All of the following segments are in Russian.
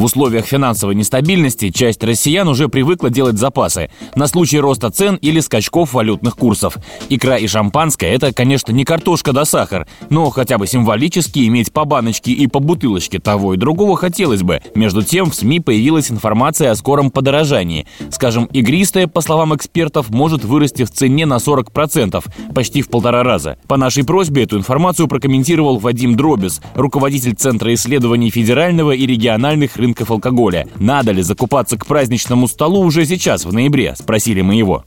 В условиях финансовой нестабильности часть россиян уже привыкла делать запасы на случай роста цен или скачков валютных курсов. Икра и шампанское – это, конечно, не картошка да сахар, но хотя бы символически иметь по баночке и по бутылочке того и другого хотелось бы. Между тем, в СМИ появилась информация о скором подорожании. Скажем, игристое, по словам экспертов, может вырасти в цене на 40%, почти в полтора раза. По нашей просьбе эту информацию прокомментировал Вадим Дробис, руководитель Центра исследований федерального и региональных рынков рынков алкоголя. Надо ли закупаться к праздничному столу уже сейчас, в ноябре? Спросили мы его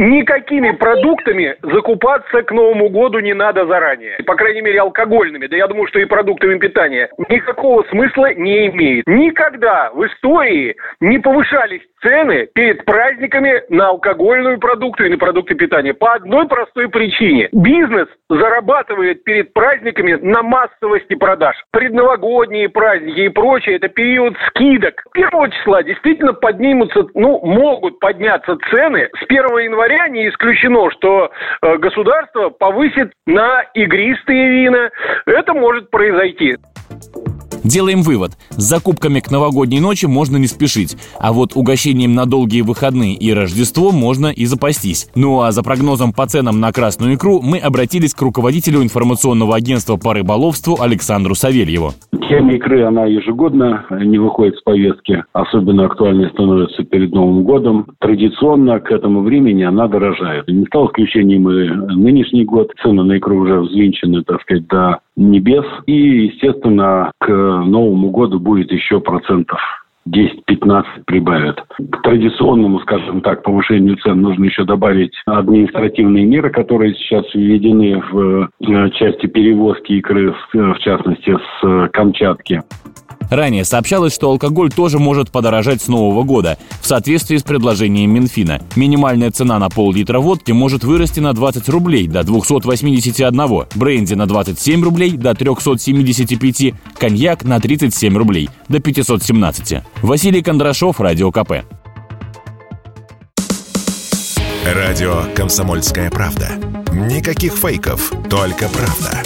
никакими продуктами закупаться к Новому году не надо заранее. По крайней мере, алкогольными. Да я думаю, что и продуктами питания. Никакого смысла не имеет. Никогда в истории не повышались цены перед праздниками на алкогольную продукцию и на продукты питания. По одной простой причине. Бизнес зарабатывает перед праздниками на массовости продаж. Предновогодние праздники и прочее – это период скидок. 1 числа действительно поднимутся, ну, могут подняться цены. С 1 января не исключено, что э, государство повысит на игристые вина. Это может произойти. Делаем вывод. С закупками к новогодней ночи можно не спешить, а вот угощением на долгие выходные и Рождество можно и запастись. Ну а за прогнозом по ценам на красную икру мы обратились к руководителю информационного агентства по рыболовству Александру Савельеву. Тема икры, она ежегодно не выходит с повестки. Особенно актуальной становится перед Новым годом. Традиционно к этому времени она дорожает. Не стал исключением и нынешний год. Цены на икру уже взвинчены, так сказать, до небес. И, естественно, к Новому году будет еще процентов 10-15 прибавят. К традиционному, скажем так, повышению цен нужно еще добавить административные меры, которые сейчас введены в э, части перевозки икры, в частности, с Камчатки. Ранее сообщалось, что алкоголь тоже может подорожать с Нового года в соответствии с предложением Минфина. Минимальная цена на пол-литра водки может вырасти на 20 рублей до 281, бренди на 27 рублей до 375, коньяк на 37 рублей до 517. Василий Кондрашов, Радио КП. Радио «Комсомольская правда». Никаких фейков, только правда.